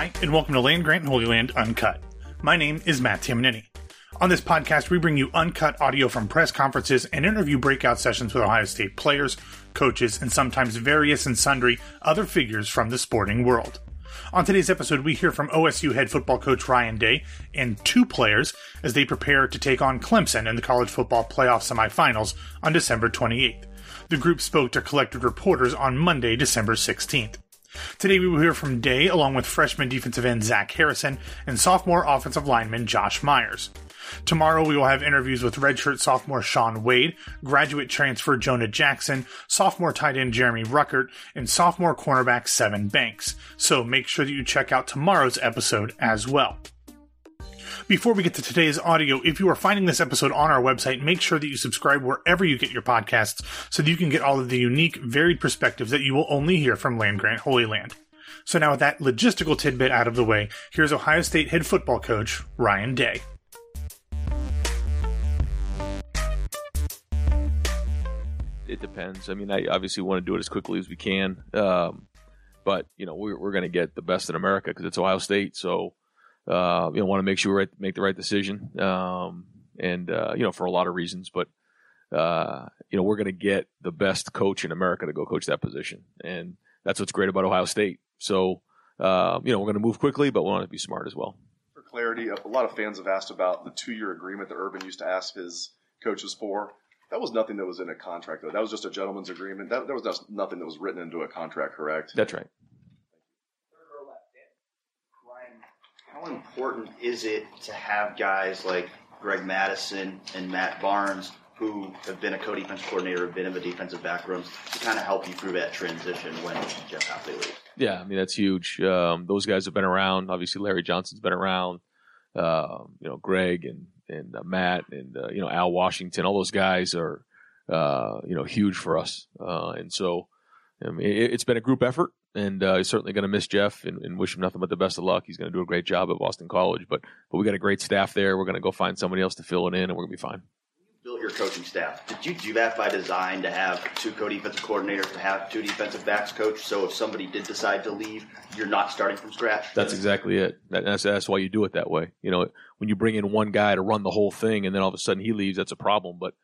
Hi, and welcome to Land Grant and Holy Land Uncut. My name is Matt Tamanini. On this podcast, we bring you uncut audio from press conferences and interview breakout sessions with Ohio State players, coaches, and sometimes various and sundry other figures from the sporting world. On today's episode, we hear from OSU head football coach Ryan Day and two players as they prepare to take on Clemson in the college football playoff semifinals on December 28th. The group spoke to collected reporters on Monday, December 16th. Today we will hear from Day along with freshman defensive end Zach Harrison and sophomore offensive lineman Josh Myers. Tomorrow we will have interviews with redshirt sophomore Shaun Wade, graduate transfer Jonah Jackson, sophomore tight end Jeremy Ruckert, and sophomore cornerback Sevyn Banks. So make sure that you check out tomorrow's episode as well. Before we get to today's audio, if you are finding this episode on our website, make sure that you subscribe wherever you get your podcasts so that you can get all of the unique, varied perspectives that you will only hear from Land Grant Holy Land. So now with that logistical tidbit out of the way, here's Ohio State head football coach Ryan Day. it depends. I mean, I obviously want to do it as quickly as we can, um, but you know, we're, we're going to get the best in America because it's Ohio State. So, uh, you know, want to make sure we right, make the right decision, um, and uh, you know, for a lot of reasons. But uh, you know, we're going to get the best coach in America to go coach that position, and that's what's great about Ohio State. So, uh, you know, we're going to move quickly, but we want to be smart as well. For clarity, a lot of fans have asked about the two-year agreement that Urban used to ask his coaches for. That was nothing that was in a contract, though. That was just a gentleman's agreement. That, there was just nothing that was written into a contract, correct? That's right. How important is it to have guys like Greg Mattison and Matt Barnes, who have been a co-defense coordinator, have been in the defensive backgrounds, to kind of help you through that transition when Jeff Hafley leaves? Yeah, I mean that's huge. Um, those guys have been around. Obviously, Larry Johnson's been around. Um, you know, Greg and and uh, Matt and uh, you know Al Washington. All those guys are uh, you know huge for us. Uh, and so, I mean, it, it's been a group effort, and uh, he's certainly going to miss Jeff and, and wish him nothing but the best of luck. He's going to do a great job at Boston College, but but we got a great staff there. We're going to go find somebody else to fill it in, and we're going to be fine. built your coaching staff. Did you do that by design to have two co-defensive coordinators, to have two defensive backs coach? So if somebody did decide to leave, you're not starting from scratch. That's exactly it. That, that's that's why you do it that way. You know, when you bring in one guy to run the whole thing, and then all of a sudden he leaves, that's a problem. But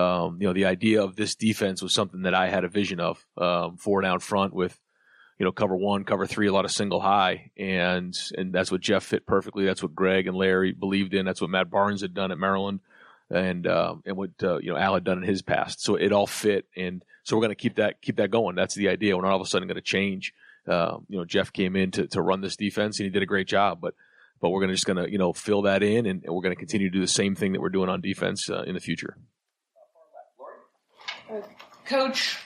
um, you know, the idea of this defense was something that I had a vision of. Um, four down front with, you know, cover one, cover three, a lot of single high, and and that's what Jeff fit perfectly. That's what Greg and Larry believed in. That's what Matt Barnes had done at Maryland, and um, and what uh, you know Al had done in his past. So it all fit, and so we're going to keep that keep that going. That's the idea. We're not all of a sudden going to change. Um, you know, Jeff came in to, to run this defense, and he did a great job. But but we're going to just going to you know fill that in, and, and we're going to continue to do the same thing that we're doing on defense uh, in the future. Coach,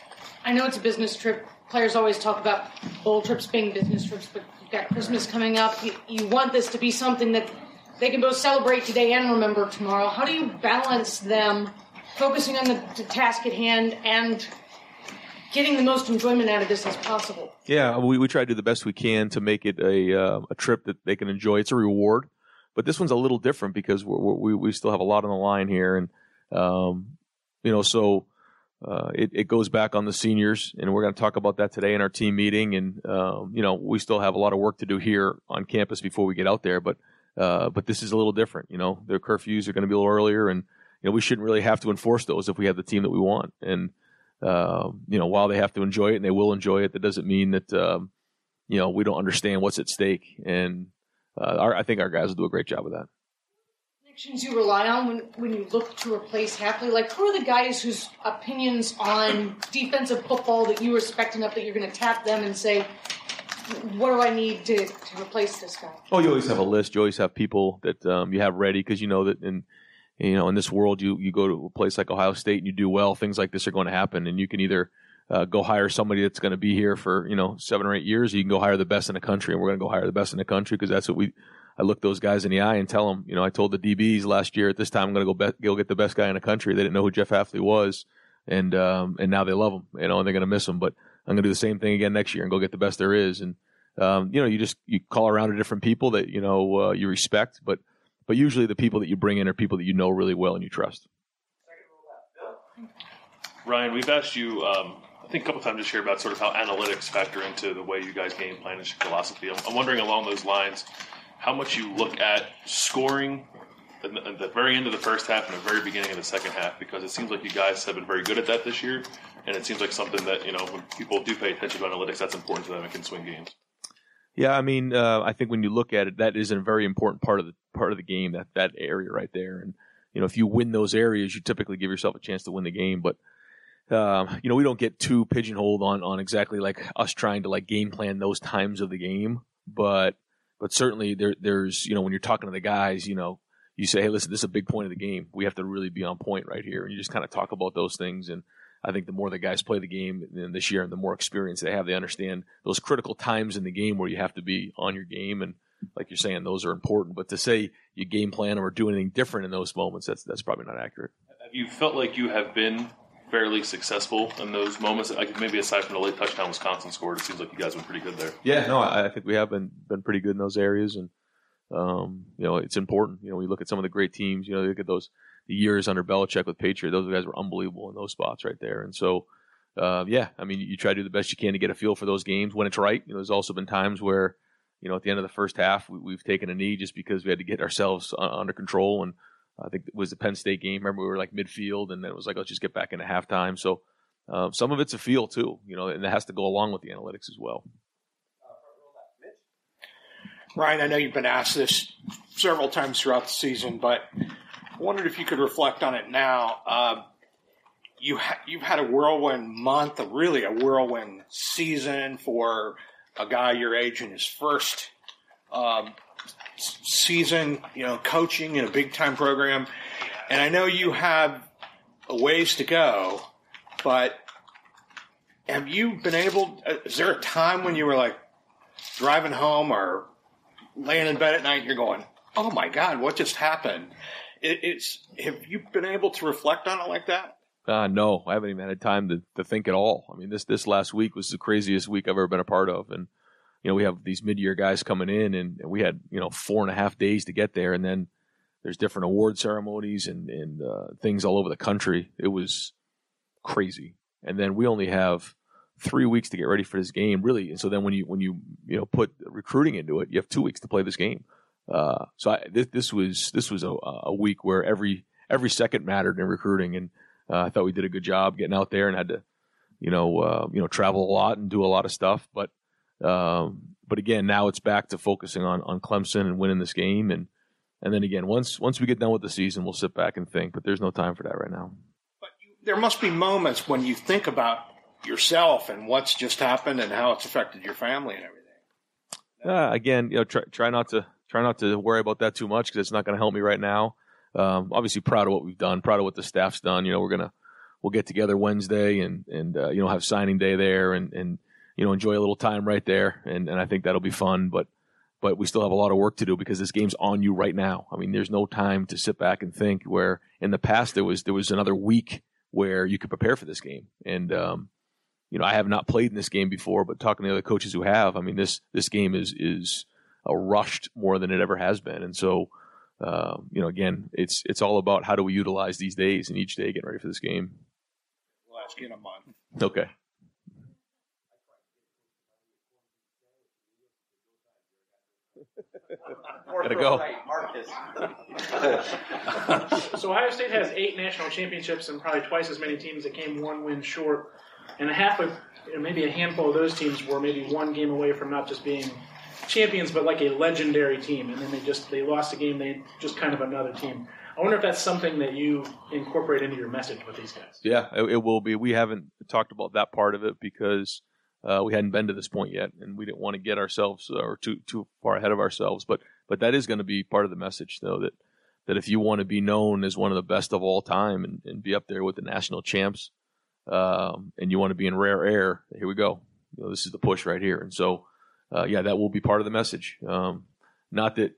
I know it's a business trip. Players always talk about bowl trips being business trips, but you've got Christmas coming up. You, you want this to be something that they can both celebrate today and remember tomorrow. How do you balance them focusing on the, the task at hand and getting the most enjoyment out of this as possible? Yeah, we, we try to do the best we can to make it a uh, a trip that they can enjoy. It's a reward, but this one's a little different because we we still have a lot on the line here, and um, you know, so uh, it it goes back on the seniors, and we're going to talk about that today in our team meeting. And um, you know, we still have a lot of work to do here on campus before we get out there, but uh, but this is a little different. You know, their curfews are going to be a little earlier, and you know, we shouldn't really have to enforce those if we have the team that we want. And uh, you know, while they have to enjoy it and they will enjoy it, that doesn't mean that um, you know we don't understand what's at stake. And uh, our, I think our guys will do a great job of that. You rely on when, when you look to replace Hafley? Like, who are the guys whose opinions on defensive football that you respect enough that you're going to tap them and say, what do I need to, to replace this guy? Oh, you always have a list. You always have people that um, you have ready because you know that in you know in this world you you go to a place like Ohio State and you do well, things like this are going to happen, and you can either uh, go hire somebody that's going to be here for you know seven or eight years, or you can go hire the best in the country, and we're going to go hire the best in the country because that's what we. I look those guys in the eye and tell them, you know, I told the DBs last year at this time I'm going to go be- go get the best guy in the country. They didn't know who Jeff Hafley was, and um, and now they love him, you know, and they're going to miss him. But I'm going to do the same thing again next year and go get the best there is, and um, you know, you just you call around to different people that you know uh, you respect, but but usually the people that you bring in are people that you know really well and you trust. Ryan, we've asked you, um, I think, a couple times this year about sort of how analytics factor into the way you guys game plan and philosophy. I'm, I'm wondering along those lines how much you look at scoring at the, very end of the first half and the very beginning of the second half, because it seems like you guys have been very good at that this year, and it seems like something that you know when people do pay attention to analytics, that's important to them and can swing games. Yeah, I mean, uh, I think when you look at it, that is a very important part of the part of the game. That that area right there, and you know, if you win those areas, you typically give yourself a chance to win the game. But um, you know, we don't get too pigeonholed on on exactly like us trying to like game plan those times of the game. But but certainly there there's you know when you're talking to the guys, you know, you say, hey, listen, this is a big point of the game. We have to really be on point right here, and you just kind of talk about those things and. I think the more the guys play the game this year and the more experience they have, they understand those critical times in the game where you have to be on your game. And like you're saying, those are important. But to say you game plan or do anything different in those moments, that's that's probably not accurate. Have you felt like you have been fairly successful in those moments? Like maybe aside from the late touchdown Wisconsin scored, it seems like you guys have been pretty good there. Yeah, no, I, I think we have been been pretty good in those areas, and um, you know, it's important. You know, we look at some of the great teams. You know, look at those the years under Belichick with Patriot, those guys were unbelievable in those spots right there. And so, uh, yeah, I mean, you try to do the best you can to get a feel for those games when it's right. You know, there's also been times where, you know, at the end of the first half, we, have taken a knee just because we had to get ourselves under control. And I think it was the Penn State game. Remember, we were like midfield, and then it was like, let's just get back into halftime. So uh, some of it's a feel too, you know, and it has to go along with the analytics as well. Ryan, I know you've been asked this several times throughout the season, but I wondered if you could reflect on it now. Uh, you ha- you've had a whirlwind month, really a whirlwind season for a guy your age in his first um, season, you know, coaching in a big time program. And I know you have a ways to go, but have you been able? Is there a time when you were like driving home or laying in bed at night and you're going, "Oh my God, what just happened?" it, it's have you been able to reflect on it like that? Uh, no, I haven't even had time to, to think at all. I mean, this this last week was the craziest week I've ever been a part of, and you know we have these mid year guys coming in, and, and, we had you know four and a half days to get there, and then there's different award ceremonies and and uh, things all over the country. It was crazy, and then we only have three weeks to get ready for this game, really. And so then when you when you you know put recruiting into it, you have two weeks to play this game. Uh, so I, this, this, was this was a, a, week where every every second mattered in recruiting, and uh, I thought we did a good job getting out there and had to, you know, uh, you know, travel a lot and do a lot of stuff. But um, but again, now it's back to focusing on on Clemson and winning this game, and and then again, once once we get done with the season, we'll sit back and think. But there's no time for that right now. But you, there must be moments when you think about yourself and what's just happened and how it's affected your family and everything. Uh, again, you know, try, try not to try not to worry about that too much because it's not going to help me right now. Um, obviously, proud of what we've done, proud of what the staff's done. You know, we're gonna we'll get together Wednesday and and uh, you know have signing day there and and you know enjoy a little time right there, and and I think that'll be fun. But but we still have a lot of work to do because this game's on you right now. I mean, there's no time to sit back and think. Where in the past there was there was another week where you could prepare for this game, and um, you know I have not played in this game before, but talking to the other coaches who have, I mean this this game is is uh, rushed more than it ever has been. And so, uh, you know, again, it's it's all about how do we utilize these days and each day getting ready for this game. We'll ask you in a month. Okay. Gotta go. so Ohio State has eight national championships and probably twice as many teams that came one win short, and a half of maybe a handful of those teams were maybe one game away from not just being champions, but like a legendary team, and then they just they lost a game. They just kind of another team. I wonder if that's something that you incorporate into your message with these guys. Yeah, it, it will be. We haven't talked about that part of it because uh, we hadn't been to this point yet, and we didn't want to get ourselves uh, or too too far ahead of ourselves. But but that is going to be part of the message, though that that if you want to be known as one of the best of all time and, and be up there with the national champs, um, and you want to be in rare air, here we go. You know, this is the push right here, and so uh, yeah, that will be part of the message. Um, not that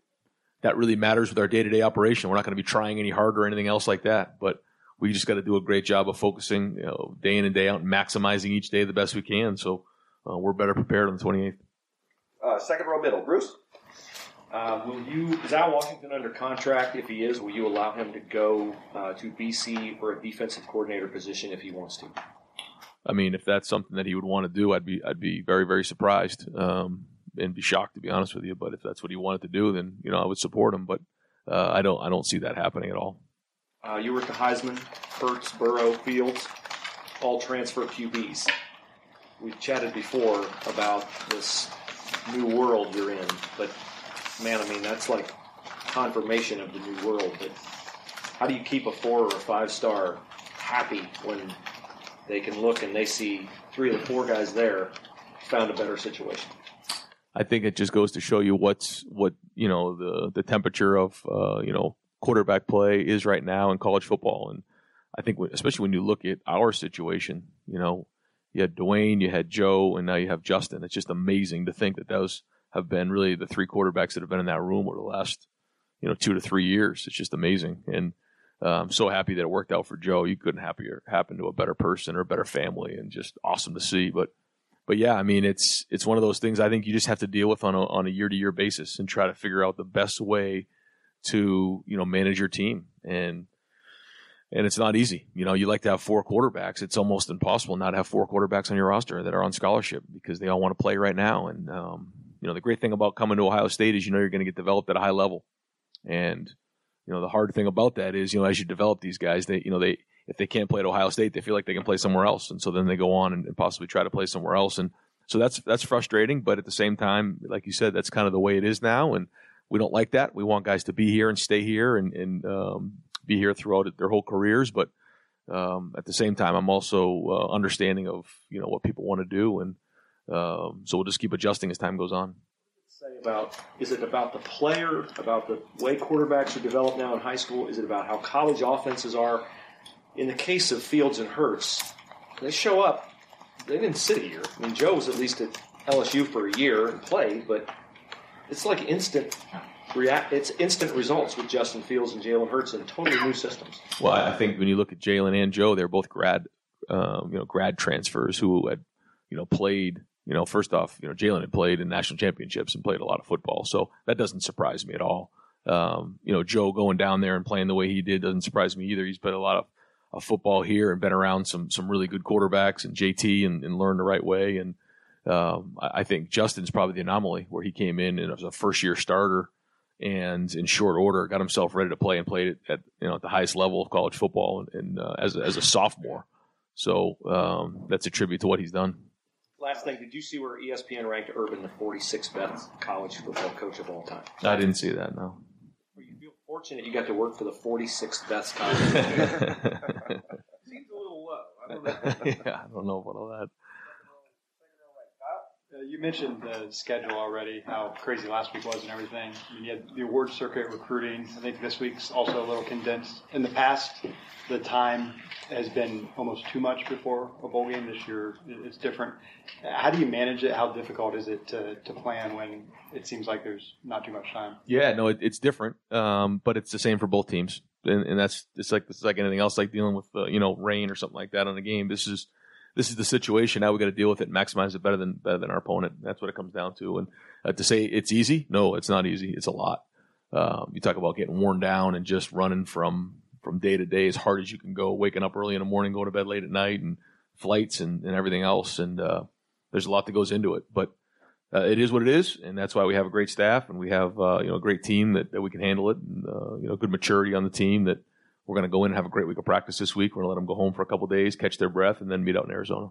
that really matters with our day to day operation. We're not going to be trying any harder or anything else like that, but we just got to do a great job of focusing you know, day in and day out and maximizing each day the best we can. So uh, we're better prepared on the 28th. Uh, second row middle, Bruce. Uh, will you is Al Washington under contract? If he is, will you allow him to go uh, to BC for a defensive coordinator position if he wants to? I mean, if that's something that he would want to do, I'd be I'd be very very surprised um, and be shocked to be honest with you. But if that's what he wanted to do, then you know I would support him. But uh, I don't I don't see that happening at all. Uh, you were the Heisman, Hurts, Burrow, Fields, all transfer QBs. We've chatted before about this new world you're in, but man, I mean that's like confirmation of the new world. But how do you keep a four or a five star happy when they can look and they see three of the four guys there found a better situation? I think it just goes to show you what's what you know the the temperature of uh, you know quarterback play is right now in college football, and I think especially when you look at our situation, you know, you had Dwayne, you had Joe, and now you have Justin. It's just amazing to think that those have been really the three quarterbacks that have been in that room over the last you know two to three years. It's just amazing, and I'm so happy that it worked out for Joe. You couldn't happier happen to a better person or a better family, and just awesome to see. But but yeah, I mean, it's it's one of those things I think you just have to deal with on a on a year to year basis and try to figure out the best way to you know manage your team and and it's not easy. You know, you like to have four quarterbacks. It's almost impossible not to have four quarterbacks on your roster that are on scholarship because they all want to play right now. And um, you know, the great thing about coming to Ohio State is you know you're going to get developed at a high level. And you know, the hard thing about that is you know as you develop these guys, they you know they if they can't play at Ohio State, they feel like they can play somewhere else, and so then they go on and, and possibly try to play somewhere else. And so that's that's frustrating, but at the same time, like you said, that's kind of the way it is now. And we don't like that. We want guys to be here and stay here and, and um, be here throughout their whole careers. But um, at the same time, I'm also uh, understanding of you know what people want to do, and um, so we'll just keep adjusting as time goes on. Say about is it about the player, about the way quarterbacks are developed now in high school? Is it about how college offenses are? In the case of Fields and Hurts, they show up. They didn't sit year. I mean, Joe was at least at LSU for a year and played, but it's like instant react. It's instant results with Justin Fields and Jalen Hurts in totally new systems. Well, I think when you look at Jalen and Joe, they're both grad, um, you know, grad transfers who had, you know, played. You know, first off, you know, Jalen had played in national championships and played a lot of football, so that doesn't surprise me at all. Um, you know, Joe going down there and playing the way he did doesn't surprise me either. He's played a lot of, of football here and been around some some really good quarterbacks and JT and, and learned the right way and um, I, think Justin's probably the anomaly where he came in and was a first year starter and in short order got himself ready to play and played at, at you know at the highest level of college football and, and uh, as as a sophomore. So um, that's a tribute to what he's done. Last thing, did you see where ESPN ranked Urban the 46th best college football coach of all time? I didn't see that. No. You feel fortunate you got to work for the 46th best college. Seems a little low. I don't know. yeah, I don't know about all that. You mentioned the schedule already, how crazy last week was and everything. I mean, you had the award circuit recruiting. I think this week's also a little condensed. In the past, the time has been almost too much before a bowl game. This year, it's different. How do you manage it? How difficult is it to, to plan when it seems like there's not too much time? Yeah, no, it, it's different, um, but it's the same for both teams, and, and that's it's like it's like anything else, like dealing with uh, you know rain or something like that on a game. This is this is the situation. Now we got to deal with it, maximize it better than better than our opponent. That's what it comes down to. And uh, to say it's easy, no, it's not easy. It's a lot. Um, you talk about getting worn down and just running from from day to day as hard as you can go, waking up early in the morning, going to bed late at night, and flights and, and everything else. And uh, there's a lot that goes into it, but uh, it is what it is, and that's why we have a great staff and we have uh, you know a great team that, that we can handle it, and uh, you know good maturity on the team that we're going to go in and have a great week of practice this week. We're going to let them go home for a couple days, catch their breath, and then meet out in Arizona.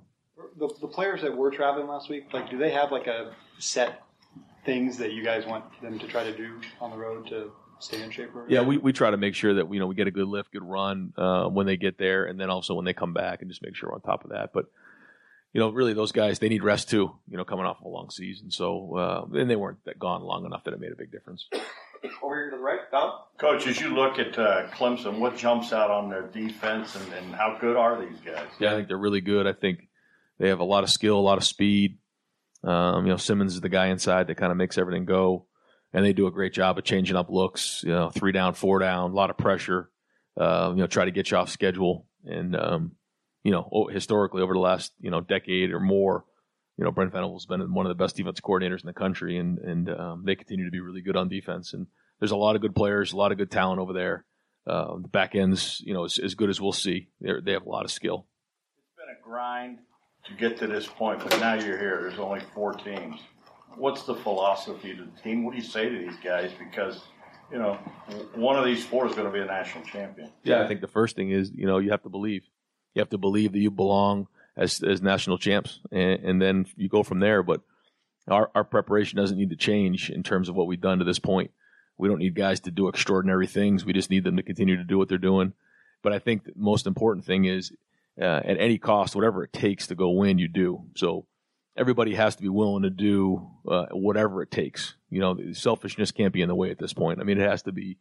The, the players that were traveling last week, like, do they have like a set things that you guys want them to try to do on the road to stay in shape? Or Yeah, we, we try to make sure that you know we get a good lift, good run uh, when they get there, and then also when they come back, and just make sure we're on top of that. But you know, really those guys they need rest too. You know, coming off a long season, so uh, and they weren't that gone long enough that it made a big difference. Over here to the right, Don. Coach, as you look at uh, Clemson, what jumps out on their defense, and, and how good are these guys? Yeah, I think they're really good. I think they have a lot of skill, a lot of speed. Um, you know, Simmons is the guy inside that kind of makes everything go, and they do a great job of changing up looks. You know, three down, four down, a lot of pressure. Uh, you know, try to get you off schedule, and um, you know, historically over the last you know decade or more, you know, Brent Venables has been one of the best defense coordinators in the country, and and um, they continue to be really good on defense. And there's a lot of good players, a lot of good talent over there. Uh, the back end's, you know, as, as good as we'll see. They're, they have a lot of skill. It's been a grind to get to this point, but now you're here. There's only four teams. What's the philosophy of the team? What do you say to these guys? Because you know, one of these four is going to be a national champion. Yeah, I think the first thing is, you know, you have to believe. You have to believe that you belong as as national champs, and, and then you go from there. But our our preparation doesn't need to change in terms of what we've done to this point. We don't need guys to do extraordinary things. We just need them to continue to do what they're doing. But I think the most important thing is, uh, at any cost, whatever it takes to go win, you do. So everybody has to be willing to do uh, whatever it takes. You know, selfishness can't be in the way at this point. I mean, it has to be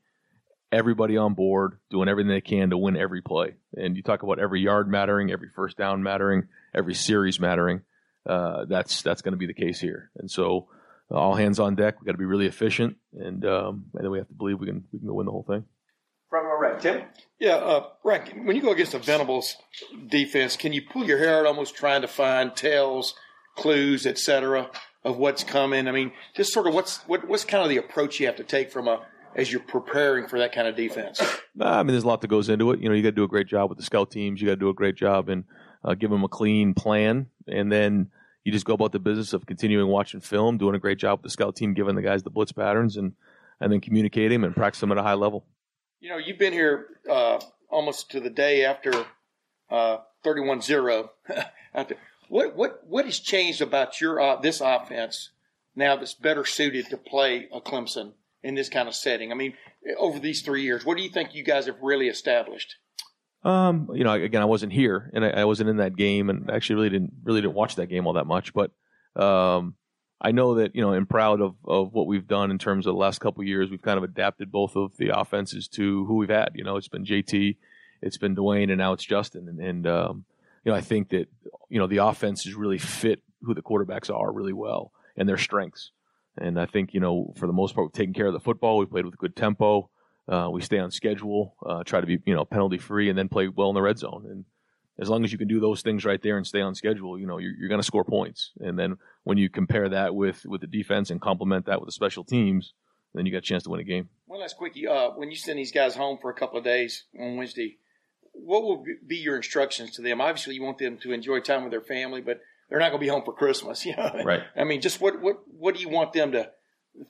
everybody on board doing everything they can to win every play. And you talk about every yard mattering, every first down mattering, every series mattering. Uh, that's that's going to be the case here. And so uh, all hands on deck. We got to be really efficient, and um, and then we have to believe we can we can go win the whole thing. Front row right, Tim. Yeah, uh, Frank. When you go against a Venables defense, can you pull your hair out almost trying to find tells, clues, etc. of what's coming? I mean, just sort of what's what, what's kind of the approach you have to take from a as you're preparing for that kind of defense? I mean, there's a lot that goes into it. You know, you got to do a great job with the scout teams. You got to do a great job and uh, give them a clean plan, and then you just go about the business of continuing watching film, doing a great job with the scout team, giving the guys the blitz patterns, and and then communicating and practice them at a high level. You know, you've been here uh, almost to the day after uh, 31-0. what what what has changed about your uh, this offense now that's better suited to play a Clemson in this kind of setting? I mean, over these three years, what do you think you guys have really established? Um, you know, again, I wasn't here and I, I, wasn't in that game, and actually really didn't really didn't watch that game all that much. But um, I know that you know, I'm proud of of what we've done in terms of the last couple years. We've kind of adapted both of the offenses to who we've had. You know, it's been JT, it's been Dwayne, and now it's Justin. And, and um, you know, I think that you know the offenses really fit who the quarterbacks are really well and their strengths. And I think you know, for the most part, we've taken care of the football. We played with good tempo. Uh, we stay on schedule, uh, try to be you know penalty free, and then play well in the red zone. And as long as you can do those things right there and stay on schedule, you know you're, you're going to score points. And then when you compare that with with the defense and complement that with the special teams, then you got a chance to win a game. One last quickie: uh, when you send these guys home for a couple of days on Wednesday, what will be your instructions to them? Obviously, you want them to enjoy time with their family, but they're not going to be home for Christmas. You know, right? I mean, just what what what do you want them to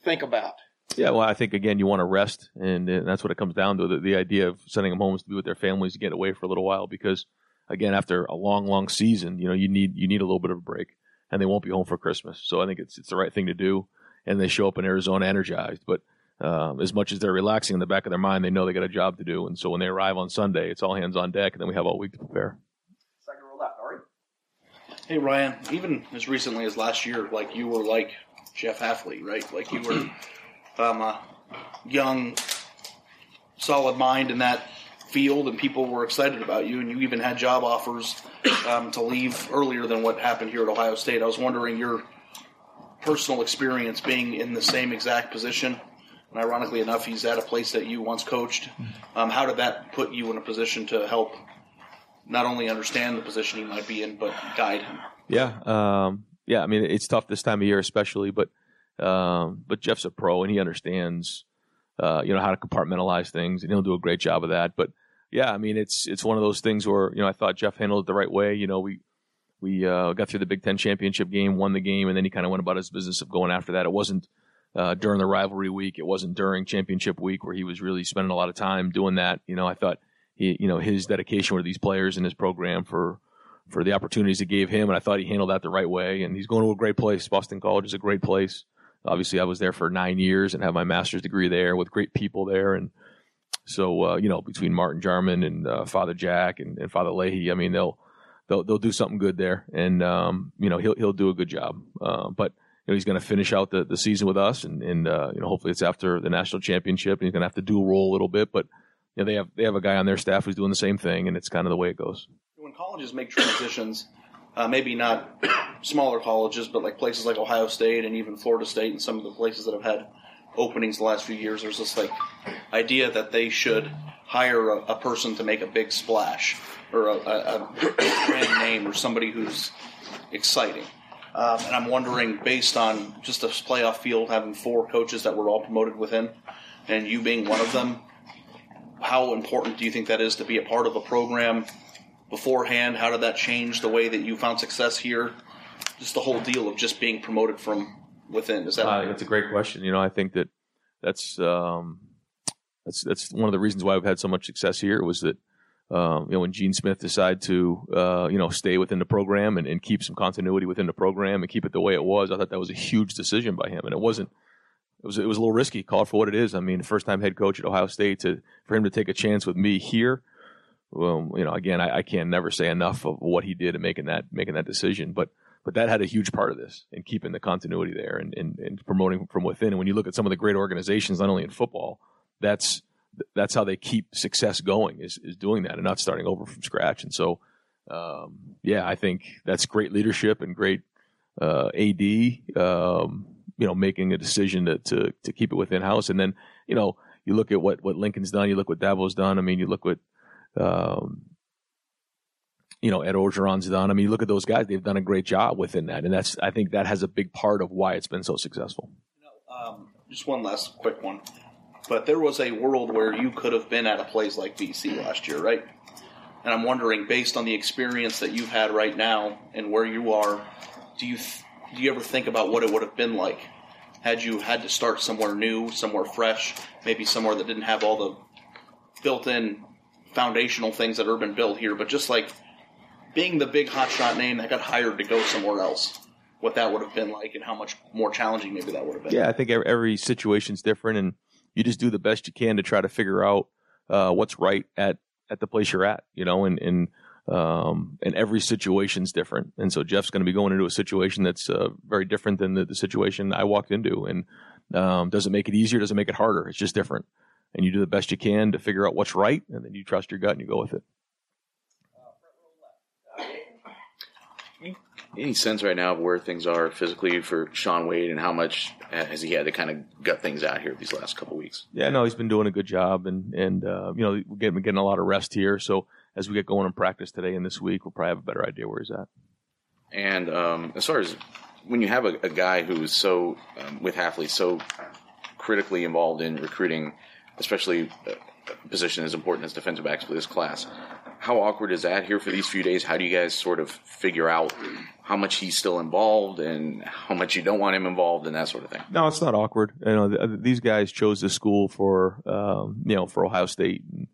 think about? Yeah, well, I think again, you want to rest, and, and that's what it comes down to. The, the, idea of sending them home is to be with their families, to get away for a little while, because again, after a long, long season, you know, you need you need a little bit of a break, and they won't be home for Christmas. So I think it's it's the right thing to do, and they show up in Arizona energized. But um, as much as they're relaxing in the back of their mind, they know they got a job to do, and so when they arrive on Sunday, it's all hands on deck, and then we have all week to prepare. Second row left, Ari. Hey Ryan, even as recently as last year, like you were like Jeff Hafley, right? Like you were um, a young, solid mind in that field, and people were excited about you, and you even had job offers um, to leave earlier than what happened here at Ohio State. I was wondering your personal experience being in the same exact position. And ironically enough, he's at a place that you once coached. Um, how did that put you in a position to help not only understand the position he might be in, but guide him? Yeah, um, yeah. I mean, it's tough this time of year, especially, but um, but Jeff's a pro and he understands, uh, you know, how to compartmentalize things, and he'll do a great job of that. But yeah, I mean, it's it's one of those things where you know I thought Jeff handled it the right way. You know, we we uh, got through the Big Ten championship game, won the game, and then he kind of went about his business of going after that. It wasn't uh, during the rivalry week. It wasn't during championship week where he was really spending a lot of time doing that. You know, I thought he, you know, his dedication with these players and his program for for the opportunities it gave him, and I thought he handled that the right way. And he's going to a great place. Boston College is a great place obviously I was there for nine years and have my master's degree there with great people there. And so, uh, you know, between Martin Jarmond and uh, Father Jack and, and, Father Leahy, I mean, they'll, they'll they'll do something good there, and um, you know he'll he'll do a good job. Uh, but you know, he's going to finish out the, the season with us, and, and uh, you know hopefully it's after the national championship, and he's going to have to dual role a little bit. But know, they have they have a guy on their staff who's doing the same thing, and it's kind of the way it goes. When colleges make transitions, uh, maybe not smaller colleges, but like places like Ohio State and even Florida State and some of the places that have had openings the last few years, there's this like idea that they should hire a, a person to make a big splash or a, a, a brand name or somebody who's exciting. Um, and I'm wondering, based on just a playoff field having four coaches that were all promoted with him, and you being one of them, how important do you think that is to be a part of a program beforehand? How did that change the way that you found success here? Just the whole deal of just being promoted from within. Is that? Uh, that's a great question. You know, I think that that's um, that's that's one of the reasons why we've had so much success here was that um, you know when Gene Smith decided to uh, you know stay within the program and, and keep some continuity within the program and keep it the way it was. I thought that was a huge decision by him, and it wasn't. It was it was a little risky. Call for what it is. I mean, first time head coach at Ohio State to for him to take a chance with me here. Well, you know, again, I, I can never say enough of what he did in making that making that decision, but but that had a huge part of this in keeping the continuity there and, and, and promoting from within. And when you look at some of the great organizations, not only in football, that's that's how they keep success going is is doing that and not starting over from scratch. And so, um, yeah, I think that's great leadership and great uh, AD. Um, you know, making a decision to, to to keep it within house, and then you know, you look at what what Lincoln's done, you look what Dabo's done. I mean, you look what um, you know, Ed Orgeron's done. I mean, you look at those guys; they've done a great job within that, and that's I think that has a big part of why it's been so successful. Um, just one last quick one. But there was a world where you could have been at a place like BC last year, right? And I'm wondering, based on the experience that you've had right now and where you are, do you do you ever think about what it would have been like had you had to start somewhere new, somewhere fresh, maybe somewhere that didn't have all the built-in foundational things that Urban built here, but just like being the big hotshot name that got hired to go somewhere else, what that would have been like, and how much more challenging maybe that would have been. Yeah, I think every, every situation's different, and you just do the best you can to try to figure out uh, what's right at at the place you're at. You know, and and um, and every situation's different, and so Jeff's going to be going into a situation that's uh, very different than the, the situation I walked into, and um, does it make it easier? Does it make it harder? It's just different, and you do the best you can to figure out what's right, and then you trust your gut and you go with it. Any sense right now of where things are physically for Shaun Wade and how much has he had to kind of gut things out here these last couple weeks? Yeah, no, he's been doing a good job, and and uh, you know getting, getting a lot of rest here. So as we get going in practice today and this week, we'll probably have a better idea where he's at. And um, as far as when you have a, a guy who's so um, with athletes so critically involved in recruiting, especially a position as important as defensive backs for this class, how awkward is that here for these few days? How do you guys sort of figure out how much he's still involved and how much you don't want him involved and that sort of thing? No, it's not awkward. You know, th- these guys chose this school for um, you know for Ohio State, and,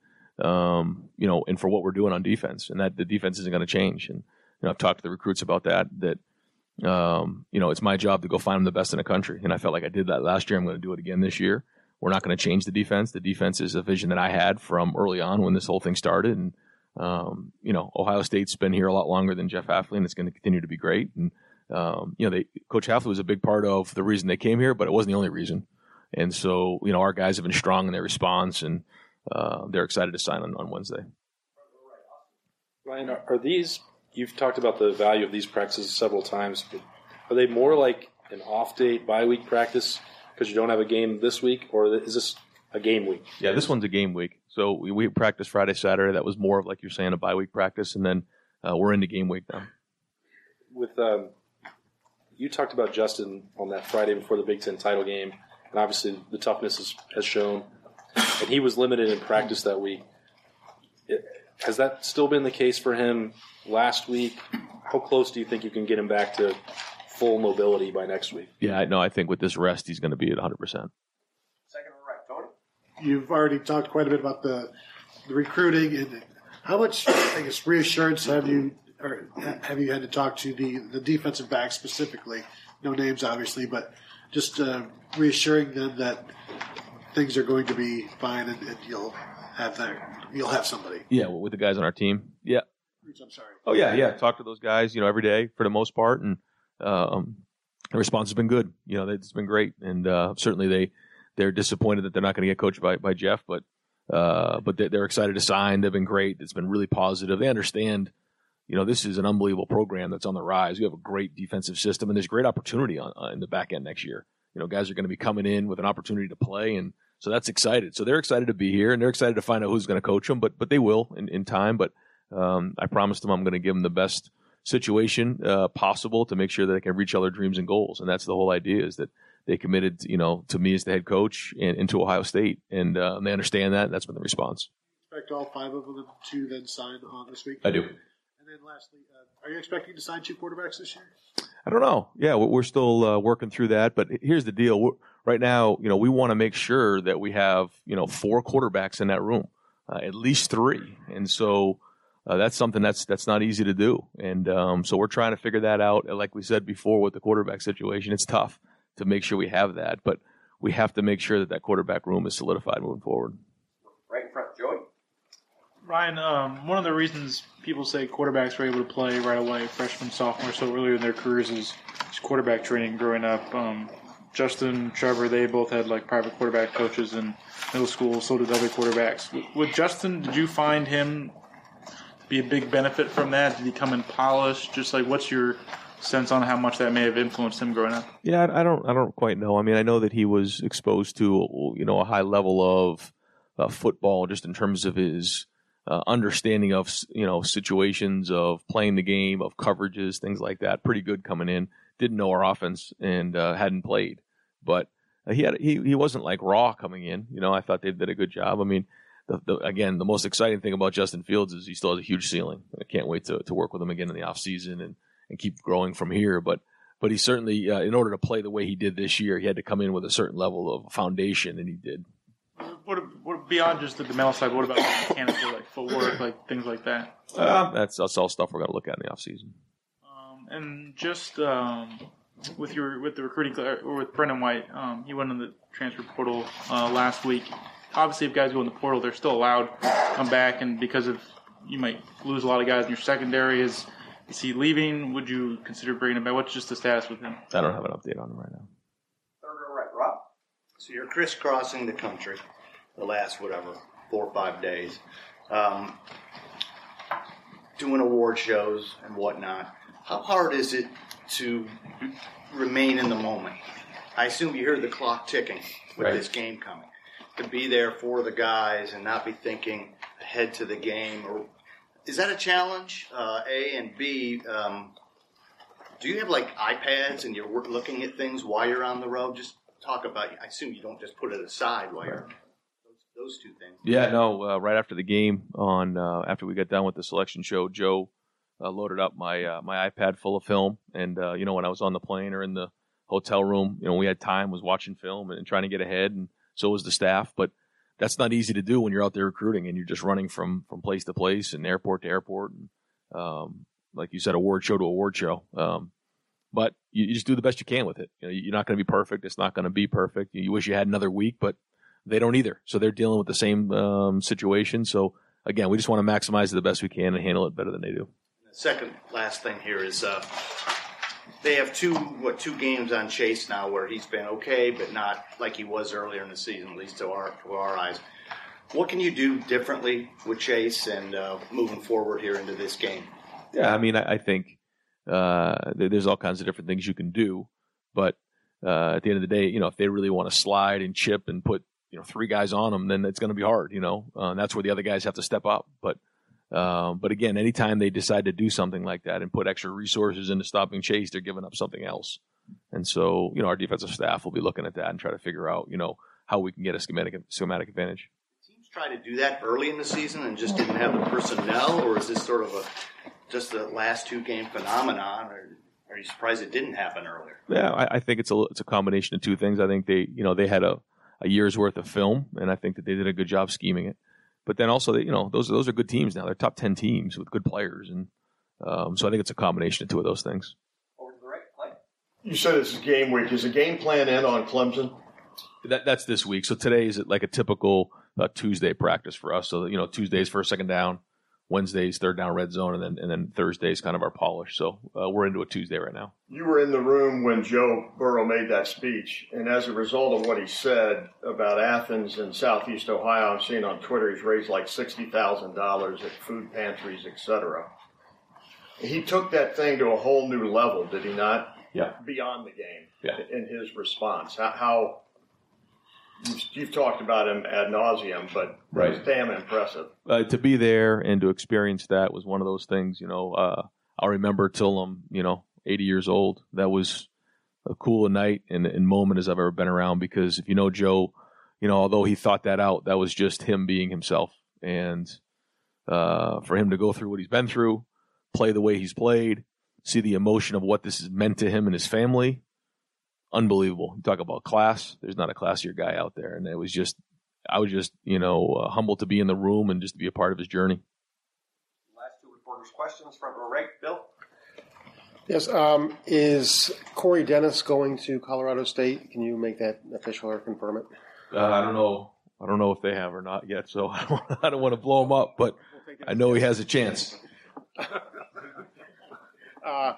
um, you know, and for what we're doing on defense, and that the defense isn't going to change. And you know, I've talked to the recruits about that. That um, you know, it's my job to go find them the best in the country, and I felt like I did that last year. I'm going to do it again this year. We're not going to change the defense. The defense is a vision that I had from early on when this whole thing started, and um, you know, Ohio State's been here a lot longer than Jeff Hafley, and it's going to continue to be great. And um, you know, they Coach Hafley was a big part of the reason they came here, but it wasn't the only reason. And so, you know, our guys have been strong in their response, and uh, they're excited to sign on, on Wednesday. Ryan, are, are these? You've talked about the value of these practices several times, but are they more like an off date bye week practice because you don't have a game this week, or is this a game week? Yeah, this one's a game week. So we, we practiced Friday, Saturday. That was more of like you're saying a bye week practice, and then uh, we're into game week now. With um, you talked about Justin on that Friday before the Big Ten title game, and obviously the toughness is, has shown, and he was limited in practice that week. It, has that still been the case for him last week? How close do you think you can get him back to full mobility by next week? Yeah, no, I think with this rest, he's going to be at 100. percent Second on the right, Tony. You've already talked quite a bit about the, the recruiting and how much I guess reassurance have you or have you had to talk to the the defensive back specifically? No names, obviously, but just uh, reassuring them that things are going to be fine and, and you'll have that you'll have somebody. Yeah, with the guys on our team. Yeah, I'm sorry. Oh yeah, yeah. Talk to those guys, you know, every day for the most part, and um, the response has been good. You know, it's been great, and uh, certainly they they're disappointed that they're not going to get coached by by Jeff, but uh, but they, they're excited to sign. They've been great. It's been really positive. They understand. You know, this is an unbelievable program that's on the rise. We have a great defensive system, and there's great opportunity on, uh, in the back end next year. You know, guys are going to be coming in with an opportunity to play, and so that's excited. So they're excited to be here, and they're excited to find out who's going to coach them. But but they will in, in time. But um, I promised them I'm going to give them the best situation uh, possible to make sure that they can reach all their dreams and goals. And that's the whole idea is that they committed, you know, to me as the head coach and into Ohio State, and, uh, and they understand that. And that's been the response. Expect all five of them to then sign on this week. I do. And then lastly, uh, are you expecting to sign two quarterbacks this year? I don't know. Yeah, we're still uh, working through that. But here's the deal: we're, right now, you know, we want to make sure that we have, you know, four quarterbacks in that room, uh, at least three. And so uh, that's something that's that's not easy to do. And um, so we're trying to figure that out. Like we said before, with the quarterback situation, it's tough to make sure we have that, but we have to make sure that that quarterback room is solidified moving forward. Right in front, Joey. Ryan, um, one of the reasons people say quarterbacks are able to play right away, freshman, sophomore, so earlier in their careers is, is quarterback training growing up. Um, Justin, Trevor, they both had like private quarterback coaches in middle school. So did other quarterbacks. With, Justin, did you find him be a big benefit from that? Did he come in polished? Just like, what's your sense on how much that may have influenced him growing up? Yeah, I don't, I don't quite know. I mean, I know that he was exposed to, you know, a high level of uh, football, just in terms of his uh, understanding of, you know, situations of playing the game, of coverages, things like that. Pretty good coming in. Didn't know our offense and uh, hadn't played, but he had he he wasn't like raw coming in. You know, I thought they did a good job. I mean, the, the, again, the most exciting thing about Justin Fields is he still has a huge ceiling. I can't wait to, to work with him again in the offseason and, and keep growing from here. But but he certainly, uh, in order to play the way he did this year, he had to come in with a certain level of foundation, and he did. What, what beyond just the mental side? What about the mechanics, like footwork, like things like that? Uh, that's that's all stuff we're to look at in the offseason. Um, and just um, with your with the recruiting or with Brendon White, um, he went in the transfer portal uh, last week obviously if guys go in the portal, they're still allowed to come back, and because of you might lose a lot of guys in your secondary. Is is he leaving? Would you consider bringing him back? What's just the status with him? I don't have an update on him right now. Third row right, Rob. So you're crisscrossing the country the last whatever four or five days, um, doing award shows and whatnot. How hard is it to remain in the moment? I assume you hear the clock ticking with Right. this game coming. To be there for the guys and not be thinking ahead to the game, or is that a challenge? Uh, a and B. Um, do you have like iPads and you're looking at things while you're on the road? Just talk about. I assume you don't just put it aside while you're those, those two things. Yeah, no. Uh, right after the game, on uh, after we got done with the selection show, Joe uh, loaded up my uh, my iPad full of film, and uh, you know when I was on the plane or in the hotel room, you know we had time, was watching film and, trying to get ahead, and so was the staff. But that's not easy to do when you're out there recruiting and you're just running from from place to place and airport to airport, and um, like you said, award show to award show. Um, but you, you just do the best you can with it. You know, you're not going to be perfect. It's not going to be perfect. You wish you had another week, but they don't either. So they're dealing with the same um, situation. So again, we just want to maximize it the best we can and handle it better than they do. Second last thing here is uh, they have two what two games on Chase now where he's been okay, but not like he was earlier in the season, at least to our to our eyes. What can you do differently with Chase and uh, moving forward here into this game? Yeah, I mean, I, I think uh, there's all kinds of different things you can do, but uh, at the end of the day, you know, if they really want to slide and chip and put you know three guys on them, then it's going to be hard. You know, uh, that's where the other guys have to step up. But um, but again, anytime they decide to do something like that and put extra resources into stopping Chase, they're giving up something else. And so, you know, our defensive staff will be looking at that and try to figure out, you know, how we can get a schematic schematic advantage. Teams try to do that early in the season and just didn't have the personnel, or is this sort of a just the last two game phenomenon? Or are you surprised it didn't happen earlier? Yeah, I, I think it's a it's a combination of two things. I think they you know they had a, a year's worth of film, and I think that they did a good job scheming it. But then also, they, you know, those those are good teams now. They're top ten teams with good players, and um, so I think it's a combination of two of those things. You said it's game week. Is the game plan in on Clemson? That that's this week. So today is like a typical uh, Tuesday practice for us. So you know, Tuesdays first second down, Wednesdays third down red zone, and then and then Thursdays kind of our polish. So uh, we're into a Tuesday right now. You were in the room when Joe Burrow made that speech, and as a result of what he said about Athens and Southeast Ohio, I'm seeing on Twitter he's raised like sixty thousand dollars at food pantries, etc. He took that thing to a whole new level, did he not? Yeah. Beyond the game, Yeah. in his response, how, how you've, talked about him ad nauseum, but Right. it was damn impressive. uh, to be there and to experience that was one of those things. You know, uh, I'll remember till I'm you know 80 years old. That was a cool night and, and moment as I've ever been around. Because if you know Joe, you know although he thought that out, that was just him being himself. And uh, for him to go through what he's been through, play the way he's played, see the emotion of what this has meant to him and his family, unbelievable. You talk about class. There's not a classier guy out there, and it was just I was just, you know, uh, humbled to be in the room and just to be a part of his journey. Last two reporters' questions, from row right. Bill? Yes. Um, is Corey Dennis going to Colorado State? Can you make that official or confirm it? Uh, I don't know. I don't know if they have or not yet, so I don't, I don't want to blow him up, but I know he has a chance. Uh,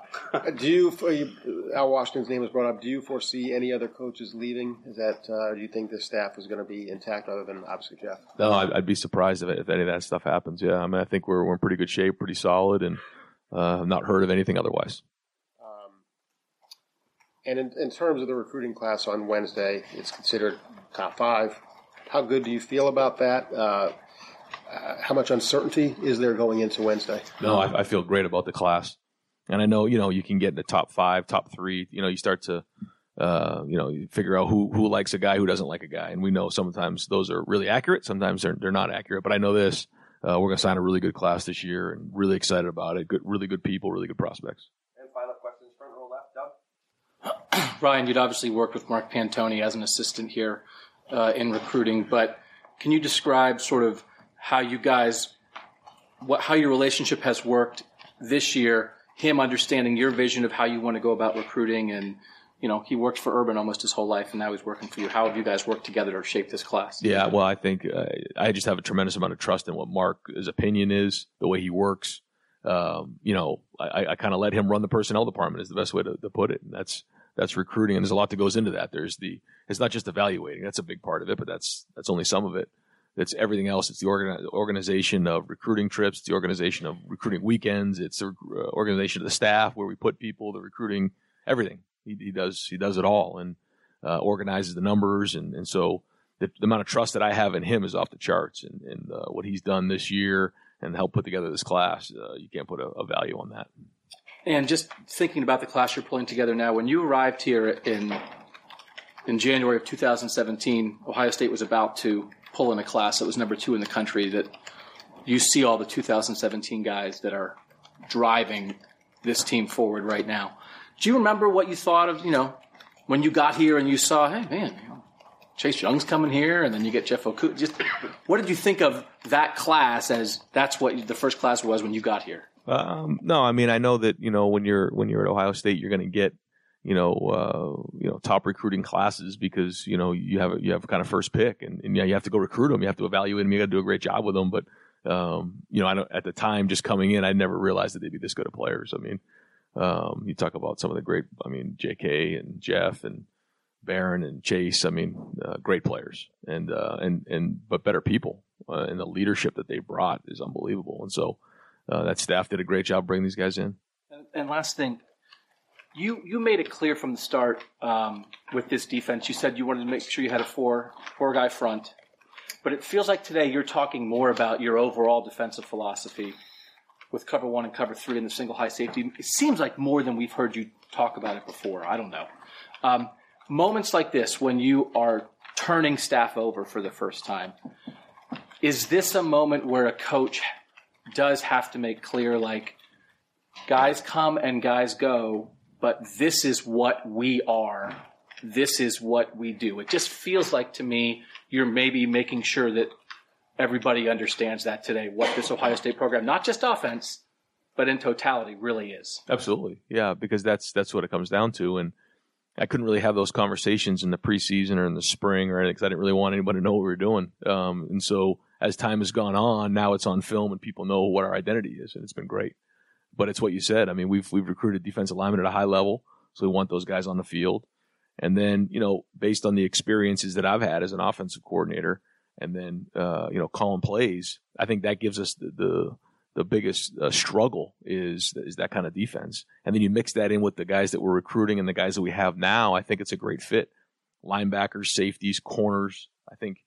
do you, Al Washington's name was brought up. Do you foresee any other coaches leaving? Is that uh, do you think this staff is going to be intact, other than obviously Jeff? No, I'd, I'd be surprised if, if any of that stuff happens. Yeah, I mean, I think we're we're in pretty good shape, pretty solid, and uh, I've not heard of anything otherwise. And in, in terms of the recruiting class on Wednesday, it's considered top five. How good do you feel about that? Uh, uh, how much uncertainty is there going into Wednesday? No, I, I feel great about the class, and I know you know you can get in the top five, top three. You know, you start to uh, you know you figure out who who likes a guy, who doesn't like a guy, and we know sometimes those are really accurate, sometimes they're they're not accurate. But I know this: uh, we're going to sign a really good class this year, and really excited about it. Good, really good people, really good prospects. And final questions, front row left. Doug? Ryan, you'd obviously worked with Mark Pantoni as an assistant here uh, in recruiting, but can you describe sort of how you guys, what, how your relationship has worked this year? Him understanding your vision of how you want to go about recruiting, and you know he worked for Urban almost his whole life, and now he's working for you. How have you guys worked together to shape this class? Yeah, well, I think uh, I just have a tremendous amount of trust in what Mark's opinion is, the way he works. Um, you know, I, I kind of let him run the personnel department is the best way to, to put it, and that's that's recruiting, and there's a lot that goes into that. There's the it's not just evaluating; that's a big part of it, but that's that's only some of it. It's everything else. It's the organ- organization of recruiting trips, the organization of recruiting weekends, it's the uh, organization of the staff where we put people, the recruiting, everything. He, he does he does it all and uh, organizes the numbers, and and so the, the amount of trust that I have in him is off the charts, and and uh, what he's done this year and helped put together this class, uh, you can't put a, a value on that. And just thinking about the class you're pulling together now, when you arrived here in in January of 2017, Ohio State was about to pull in a class that was number two in the country. That you see all the 2017 guys that are driving this team forward right now. Do you remember what you thought of? You know, when you got here and you saw, hey man, Chase Young's coming here, and then you get Jeff Oku. Just what did you think of that class as that's what the first class was when you got here? Um, no, I mean I know that you know when you're when you're at Ohio State, you're going to get you know uh, you know top recruiting classes because you know you have you have kind of first pick, and, and yeah, you have to go recruit them, you have to evaluate them, you got to do a great job with them. But um, you know, I don't, at the time just coming in, I never realized that they'd be this good of players. I mean, um, you talk about some of the great, I mean, J.K. and Jeff and Barron and Chase. I mean, uh, great players and uh, and and but better people, uh, and the leadership that they brought is unbelievable. And so uh, that staff did a great job bringing these guys in. And, and last thing, you you made it clear from the start um, with this defense. You said you wanted to make sure you had a four four guy front, but it feels like today you're talking more about your overall defensive philosophy with cover one and cover three and the single high safety. It seems like more than we've heard you talk about it before. I don't know. Um, moments like this when you are turning staff over for the first time, is this a moment where a coach does have to make clear, like, guys come and guys go, but this is what we are. This is what we do. It just feels like to me you're maybe making sure that everybody understands that today, what this Ohio State program, not just offense, but in totality, really is. Absolutely, yeah, because that's that's what it comes down to. And I couldn't really have those conversations in the preseason or in the spring or anything because I didn't really want anybody to know what we were doing. Um, and so as time has gone on, now it's on film and people know what our identity is, and it's been great. But it's what you said. I mean, we've we've recruited defensive linemen at a high level, so we want those guys on the field. And then, you know, based on the experiences that I've had as an offensive coordinator, and then uh, you know, calling plays, I think that gives us the the, the biggest uh, struggle is is that kind of defense. And then you mix that in with the guys that we're recruiting and the guys that we have now. I think it's a great fit. Linebackers, safeties, corners. I think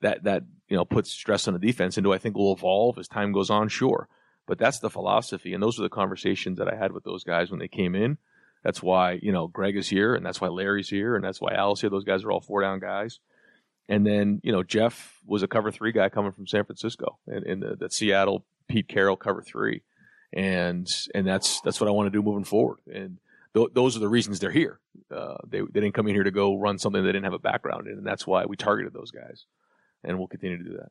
that that you know puts stress on the defense. And do I think will evolve as time goes on? Sure, but that's the philosophy, and those are the conversations that I had with those guys when they came in. That's why you know Greg is here, and that's why Larry's here, and that's why Al's here. Those guys are all four down guys. And then you know Jeff was a cover three guy coming from San Francisco, and the, the Seattle Pete Carroll cover three, and and that's that's what I want to do moving forward. And th- those are the reasons they're here. Uh, they they didn't come in here to go run something they didn't have a background in, and that's why we targeted those guys, and we'll continue to do that.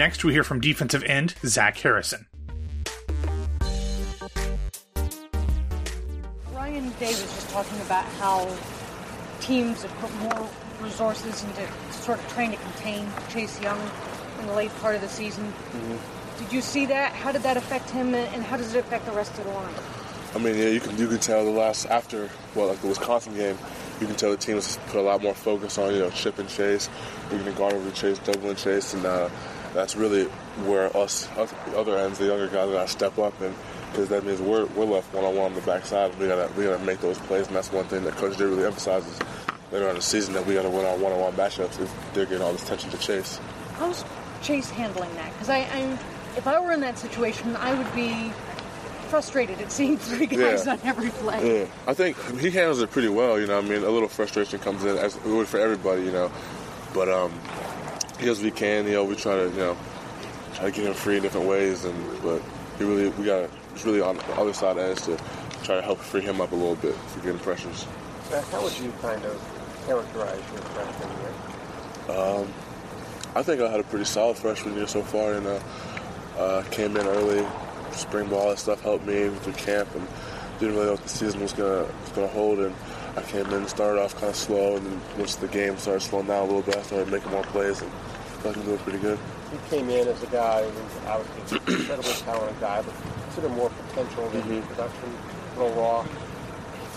Next, we hear from defensive end Zach Harrison. Ryan Day was just talking about how teams have put more resources into sort of trying to contain Chase Young in the late part of the season. Did you see that? How did that affect him, and how does it affect the rest of the line? I mean, yeah, you can you can tell the last after well, like the Wisconsin game, you can tell the team has put a lot more focus on you know chip and chase, even the guard over chase, double and chase, and uh, that's really where us, us the other ends, the younger guys, gotta step up and because that means we're we're left one on one on the backside. We gotta we gotta make those plays, and that's one thing that Coach J really emphasizes later on in the season that we gotta win our one on one matchups if they're getting all this attention to chase. How's Chase handling that? Because I, I, if I were in that situation, I would be frustrated at seeing three guys Yeah. on every play. Yeah, I think he handles it pretty well. You know, I mean, a little frustration comes in as it would for everybody. You know, but um, does what can. You know, we try to you know try to get him free in different ways, and but he really we got it's really on the other side of us to try to help free him up a little bit for getting pressures. How would you kind of characterize your freshman year? Um, I think I had a pretty solid freshman year so far, and uh, uh, came in early. Spring ball and stuff helped me through camp, and didn't really know what the season was gonna was gonna hold. And I came in, and started off kind of slow, and then once the game started slowing down a little bit, I started making more plays, and I felt like I'm doing pretty good. You came in as a guy who's obviously an incredibly talented guy, but consider more potential than Mhm. production, a little raw.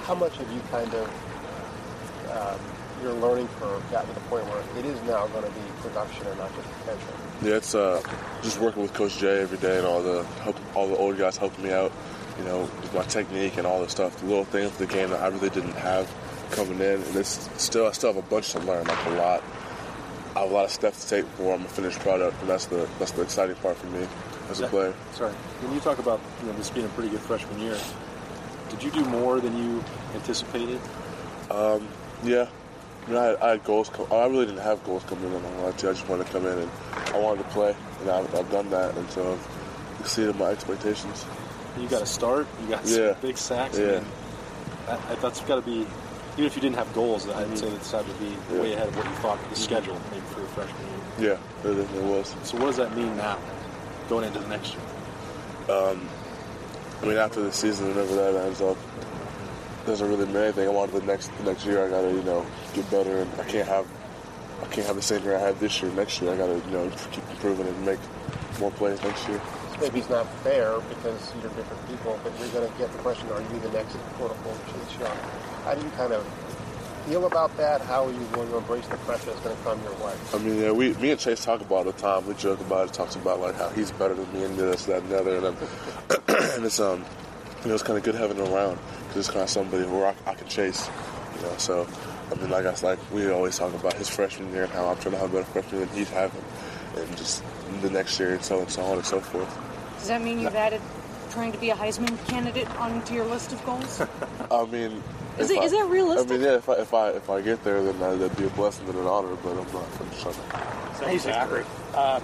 How much have you kind of um, your learning curve gotten to the point where it is now going to be production and not just potential? Yeah, it's uh, just working with Coach Jay every day and all the help, all the old guys helping me out. You know, with my technique and all the stuff, the little things of the game that I really didn't have coming in, and it's still I still have a bunch to learn, like a lot. I have a lot of steps to take before I'm a finished product, and that's the that's the exciting part for me as a player. Sorry, when you talk about you know this being a pretty good freshman year, did you do more than you anticipated? Um, yeah. I mean, I, had- I had goals. Come, I really didn't have goals coming in. I'm not gonna lie to you. I just wanted to come in and I wanted to play, and I've, I've done that, and so I've exceeded my expectations. You got a start. You got Yeah. big sacks. I Yeah. mean, that, that- that's got to be. Even if you didn't have goals, I'd say that's had to be Yeah. way ahead of what you thought the schedule maybe for your freshman year. Yeah, it, it was. So what does that mean now, going into the next year? Um, I mean, after the season, whenever that ends up, doesn't really mean anything. I wanted the next the next year. I gotta you know get better, and I can't have I can't have the same year I had this year. Next year, I gotta you know keep improving and make more plays next year. Maybe it's not fair because you're different people, but you're going to get the question, are you the next quote-unquote Chase Young? How do you kind of feel about that? How are you going to embrace the pressure that's going to come your way? I mean, yeah, we, me and Chase talk about it all the time. We joke about it, talks about like how he's better than me and this, that, and the other. And, then, and it's um, you know, it's kind of good having him around because it's kind of somebody who I, I can chase. You know, so I mean, like I like we always talk about his freshman year and how I'm trying to have a better freshman than he's having, and just the next year and so and so on and so forth. Does that mean you've added trying to be a Heisman candidate onto your list of goals? I mean, Is if it- I- is that realistic? I mean, yeah. If I if I if I get there, then uh, that'd be a blessing and an honor. But I'm not. I'm just trying to. Hey, Zachary. Um,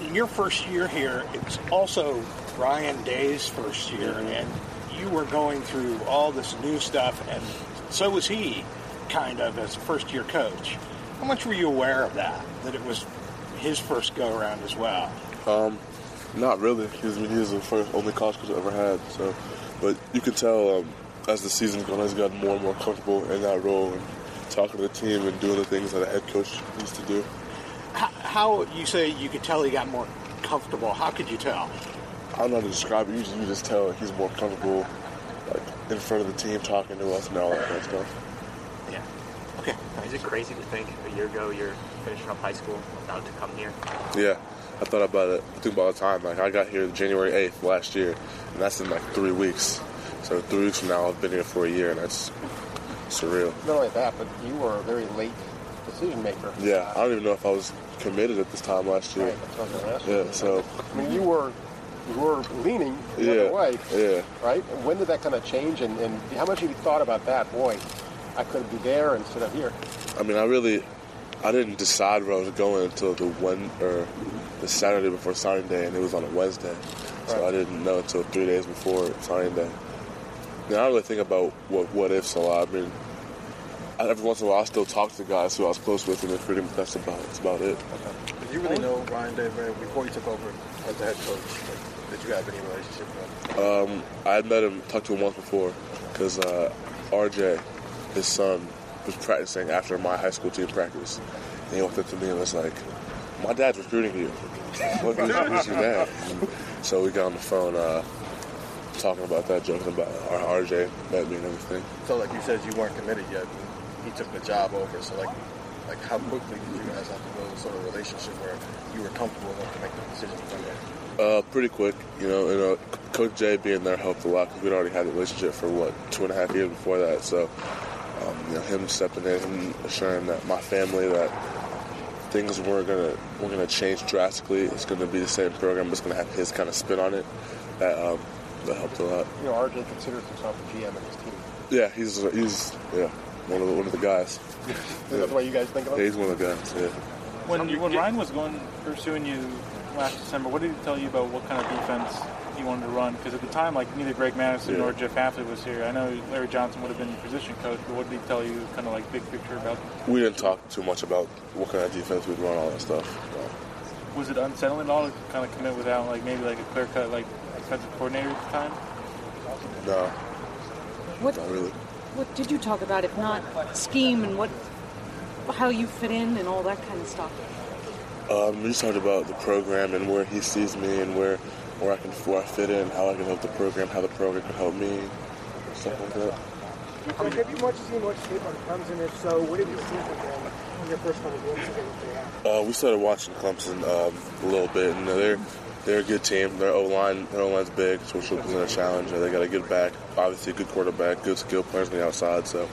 in your first year here, it's also Ryan Day's first year, and you were going through all this new stuff, and so was he, kind of, as a first year coach. How much were you aware of that? That it was his first go around as well? Um, not really. He's, I mean, he's the first only college coach I ever had. So, but you could tell um, as the season's gone, he's gotten more and more comfortable in that role and talking to the team and doing the things that a head coach needs to do. How, how you say you could tell he got more comfortable? How could you tell? I don't know how to describe it. Usually, you just tell he's more comfortable, like in front of the team, talking to us and all that kind of stuff. Yeah. Okay. Is it crazy to think a year ago you're finishing up high school, about to come here? Yeah, I thought about it. I think about the time. Like I got here January eighth last year, and that's in like three weeks. So three weeks from now, I've been here for a year, and that's surreal. Not only that, but you were a very late decision maker. Yeah, I don't even know if I was committed at this time last year. Right, that's what I was gonna you. Yeah, so I mean, you were you were leaning the Yeah, other way, yeah. right? When did that kind of change? And, and how much have you thought about that? Boy, I could be there instead of here. I mean, I really, I didn't decide where I was going until the one or the Saturday before signing day, and it was on a Wednesday. So I didn't know until three days before signing day. Now, I don't really think about what what ifs a lot. I mean, I- every once in a while, I still talk to guys who I was close with in recruiting, but that's about that's about it. Did you really know Ryan Day before you took over as the head coach? Like, did you have any relationship with him? Um, I had met him, talked to him once before, because uh, RJ, his son, was practicing after my high school team practice. And he walked up to me and was like, "My dad's recruiting you. What, who's your dad?" So we got on the phone, uh, talking about that, joking about our RJ met me and everything. So, like you said, you weren't committed yet. He took the job over. So, like, like how quickly did you guys have to build a sort of relationship where you were comfortable enough to make the decision from there? Uh, pretty quick, you know. You know, Coach Jay being there helped a lot because we'd already had a relationship for what two and a half years before that. So, um, you know, him stepping in, him assuring that my family that things weren't gonna weren't gonna change drastically. It's gonna be the same program, but it's gonna have his kind of spin on it. That um, that helped a lot. You know, RJ considers himself a GM in his team. Yeah, he's he's yeah one of the, one of the guys. That's the way you guys think of him. Yeah, he's one of the guys. Yeah. When you, when Ryan was going pursuing you last December, what did he tell you about what kind of defense he wanted to run? Because at the time, like neither Greg Mattison Yeah. nor Jeff Hafley was here. I know Larry Johnson would have been your position coach, but what did he tell you, kind of like big picture about? We didn't talk too much about what kind of defense we'd run, all that stuff. Was it unsettling at all to kind of commit without like maybe like a clear cut like defensive coordinator at the time? No, What not really. what did you talk about? If not scheme and what how you fit in and all that kind of stuff. Um, we just talked about the program and where he sees me and where where I can where I fit in, how I can help the program, how the program can help me, stuff like that. Have you much seen much tape on Clemson? If so, what did you see from them in your first couple games against they had? Uh, we started watching Clemson um, a little bit, and they're they're a good team. Their O line, their O line's big, so which will present a challenge. They got a good back, obviously a good quarterback, good skill players on the outside. So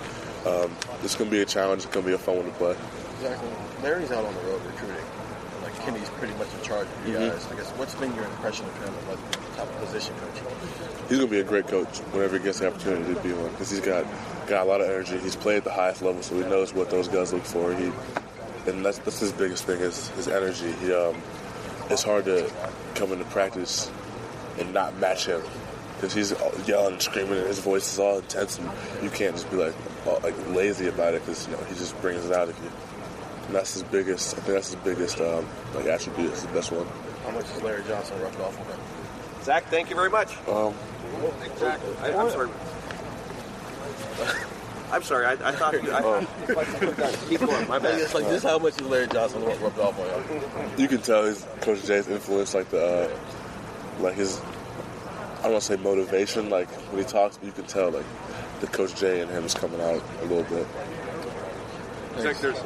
um, it's going to be a challenge. It's going to be a fun one to play. Exactly. Larry's out on the road recruiting. Like Kenny's pretty much in charge of you Mhm. guys. I guess what's been your impression of him as like top position coach? He's going to be a great coach whenever he gets the opportunity to be one because he's got got a lot of energy. He's played at the highest level, so he knows what those guys look for. He and that's that's his biggest thing is his energy. He um, it's hard to come into practice and not match him because he's yelling and screaming and his voice is all intense and you can't just be like all, like lazy about it because you know he just brings it out of you. And that's his biggest. I think that's his biggest um, like attribute. It's the best one. How much has Larry Johnson rubbed off on him? Zach, thank you very much. Um, Zach, I, I'm sorry. I'm sorry. I, I thought you. I, keep going. My bad. It's like this. How much has Larry Johnson rubbed off on you? You can tell his Coach Jay's influence, like the, uh, like his, I don't want to say motivation, like when he talks, but you can tell like the Coach Jay and him is coming out a little bit. It's like there's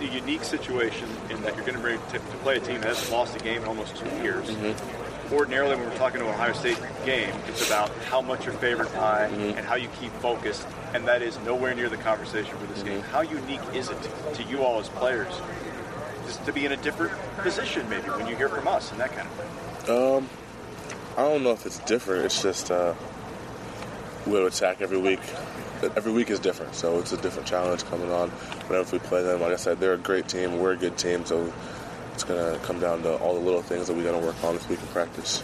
a unique situation in that you're going to bring to, to play a team that hasn't lost a game in almost two years. Ordinarily, when we're talking to an Ohio State game, it's about how much you're favored by and how you keep focused, and that is nowhere near the conversation for this game. How unique is it to you all as players just to be in a different position, maybe when you hear from us and that kind of thing? Um, I don't know if it's different. It's just uh, we'll attack every week. Every week is different, so it's a different challenge coming on whenever we play them. Like I said, they're a great team. We're a good team, so it's gonna come down to all the little things that we gotta work on this week in practice.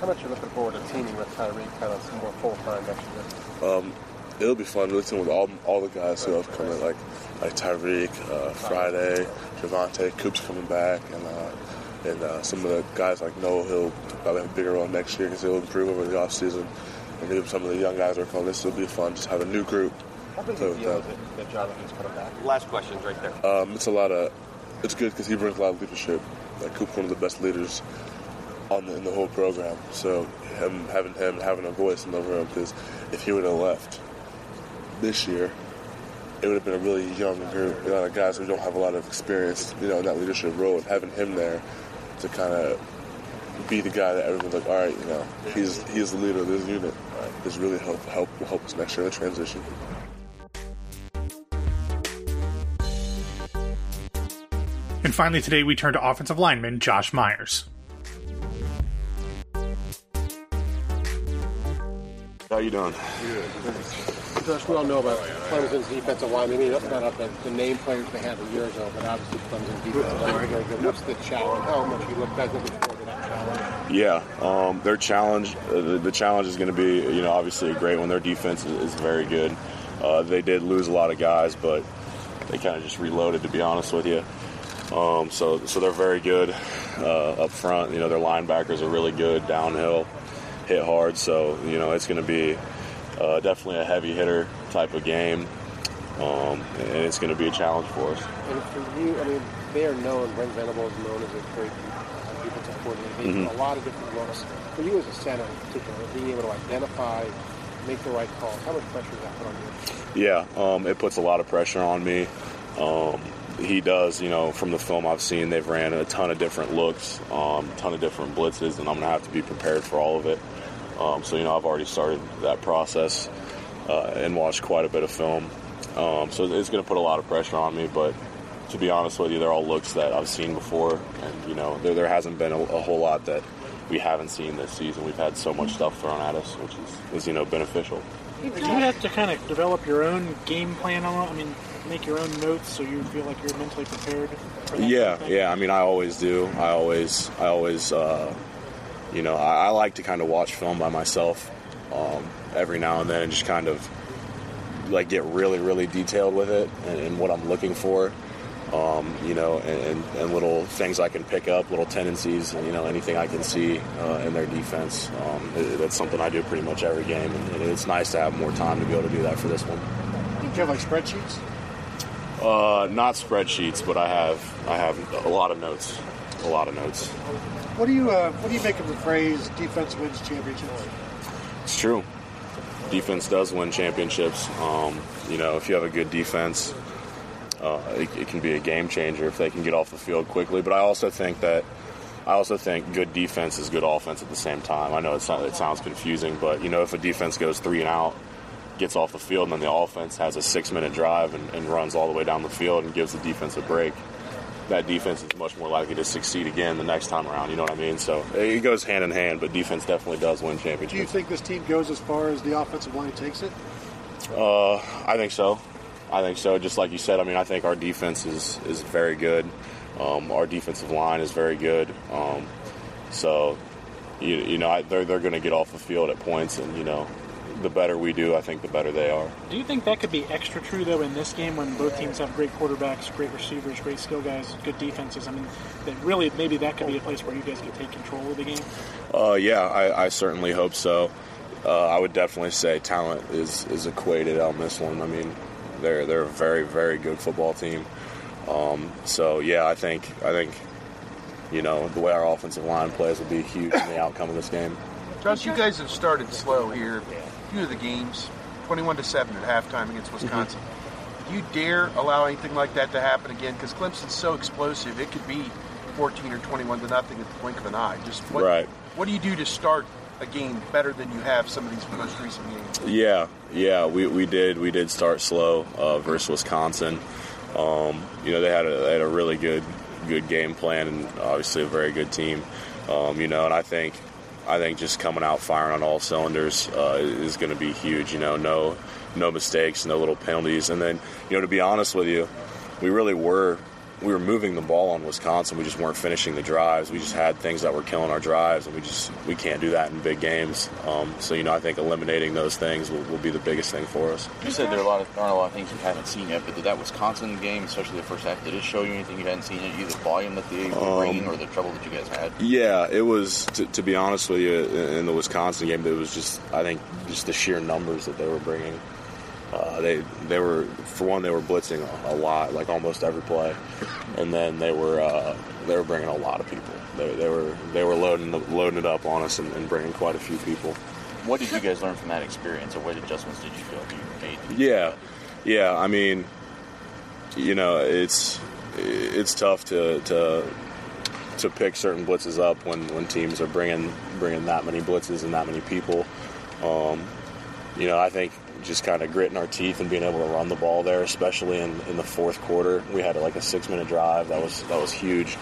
How much are you looking forward to teaming with Tyreek kind of some more full time next year? Um, it'll be fun listening with all all the guys who have come in, like like Tyreek, uh, Friday, Javante, Coop's coming back, and uh, and uh, some of the guys like Noah. He'll probably have a bigger role next year because he'll improve over the offseason. And even some of the young guys are coming. This will be fun. Just have a new group. How big play a deal is it that Jonathan's coming back? Last questions right there. Um, it's a lot of. It's good because he brings a lot of leadership. Like Coop's one of the best leaders on the, in the whole program. So him having him having a voice in the room because if he would have left this year, it would have been a really young group. A lot of guys who don't have a lot of experience, you know, in that leadership role. And having him there to kind of be the guy that everyone's like, all right, you know, he's he's the leader of this unit. Is really help help help us next year in the transition. And finally, today we turn to offensive lineman Josh Myers. How you doing? Josh, we all know about Clemson's defensive line. Maybe not about the, the name players they had a year ago, but obviously Clemson's defensive line is very good. What's the challenge? How much you look guys looking forward to that challenge? Yeah, um, their challenge, uh, the, the challenge is going to be, you know, obviously a great one. Their defense is, is very good. Uh, they did lose a lot of guys, but they kind of just reloaded, to be honest with you. Um, so, so they're very good uh, up front. You know, their linebackers are really good downhill, hit hard. So, you know, it's going to be uh, definitely a heavy hitter type of game, um, and it's going to be a challenge for us. And for you, I mean, they are known, Brent Venables is known as a great defensive coordinator. They Mhm. a lot of different looks. For you as a center in particular, being able to identify, make the right calls, how much pressure does that put on you? Yeah, um, it puts a lot of pressure on me. Um, he does, you know, from the film I've seen, they've ran a ton of different looks, um, a ton of different blitzes, and I'm going to have to be prepared for all of it. Um, so, you know, I've already started that process uh, and watched quite a bit of film. Um, so it's going to put a lot of pressure on me, but to be honest with you, they're all looks that I've seen before, and, you know, there, there hasn't been a, a whole lot that we haven't seen this season. We've had so much stuff thrown at us, which is, is you know, beneficial. You have to kind of develop your own game plan? I mean, make your own notes so you feel like you're mentally prepared for that? Yeah, yeah. I mean, I always do. I always, I always, uh, you know, I, I like to kind of watch film by myself um, every now and then and just kind of like get really, really detailed with it and, and what I'm looking for. Um, you know, and, and, and little things I can pick up, little tendencies, you know, anything I can see uh, in their defense. Um, it, that's something I do pretty much every game, and it's nice to have more time to be able to do that for this one. Do you have like spreadsheets? Uh, not spreadsheets, but I have I have a lot of notes, a lot of notes. What do you uh, What do you make of the phrase "defense wins championships"? It's true. Defense does win championships. Um, you know, if you have a good defense, uh, it, it can be a game changer if they can get off the field quickly. But I also think that I also think good defense is good offense at the same time. I know it, so- it sounds confusing, but you know, if a defense goes three and out, gets off the field, and then the offense has a six-minute drive and, and runs all the way down the field and gives the defense a break, that defense is much more likely to succeed again the next time around. You know what I mean? So it goes hand in hand, but defense definitely does win championships. Do you think this team goes as far as the offensive line takes it? Uh, I think so. I think so. Just like you said, I mean, I think our defense is is very good. Um, our defensive line is very good. Um, so, you, you know, I, they're they're going to get off the field at points, and you know, the better we do, I think the better they are. Do you think that could be extra true though in this game when both teams have great quarterbacks, great receivers, great skill guys, good defenses? I mean, that really maybe that could be a place where you guys could take control of the game. Uh, yeah, I, I certainly hope so. Uh, I would definitely say talent is, is equated on this one. I mean, they're they're a very very good football team. Um, so yeah, I think I think you know the way our offensive line plays will be huge in the outcome of this game. Josh, you guys have started slow here. A few of the games, 21 to 7 at halftime against Wisconsin. Do you dare allow anything like that to happen again? Because Clemson's so explosive, it could be 14 or 21 to nothing at the blink of an eye. Just what, Right. what do you do to start a game better than you have some of these most recent games? Yeah, yeah, we, we did we did start slow uh, versus Wisconsin. Um, you know they had a they had a really good good game plan and obviously a very good team. Um, you know, and I think I think just coming out firing on all cylinders uh, is going to be huge. You know, no no mistakes, no little penalties, and then you know to be honest with you, we really were we were moving the ball on Wisconsin. We just weren't finishing the drives. We just had things that were killing our drives, and we just we can't do that in big games. Um, so you know, I think eliminating those things will, will be the biggest thing for us. You said there are a lot of aren't a lot of things you haven't seen yet, but did that Wisconsin game, especially the first half, did it show you anything you hadn't seen yet, either the volume that they were bringing or the trouble that you guys had? Yeah, it was. To, to be honest with you, in the Wisconsin game, it was just I think just the sheer numbers that they were bringing. Uh, they they were for one they were blitzing a, a, lot, like almost every play, and then they were uh, they were bringing a lot of people. They, they were they were loading the, loading it up on us and, and, bringing quite a few people. What did you guys learn from that experience, or what adjustments did you feel you made? Yeah, yeah. I mean, you know, it's it's tough to to to pick certain blitzes up when, when teams are bringing bringing that many blitzes and that many people. Um, you know, I think just kind of gritting our teeth and being able to run the ball there, especially in, in the fourth quarter. We had like a six minute drive that was that was huge.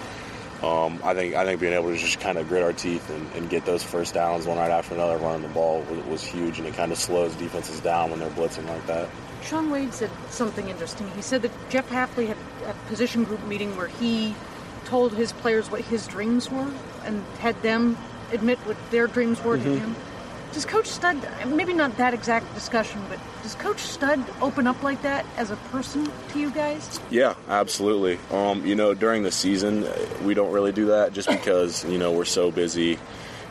Um, I think I think being able to just kind of grit our teeth and, and, get those first downs one right after another running the ball was, was huge, and it kind of slows defenses down when they're blitzing like that. Shaun Wade said something interesting. He said that Jeff Hafley had a position group meeting where he told his players what his dreams were and had them admit what their dreams were mm-hmm. to him. Does Coach Stud, maybe not that exact discussion, but does Coach Stud open up like that as a person to you guys? Yeah, absolutely. Um, you know, during the season, we don't really do that just because, you know, we're so busy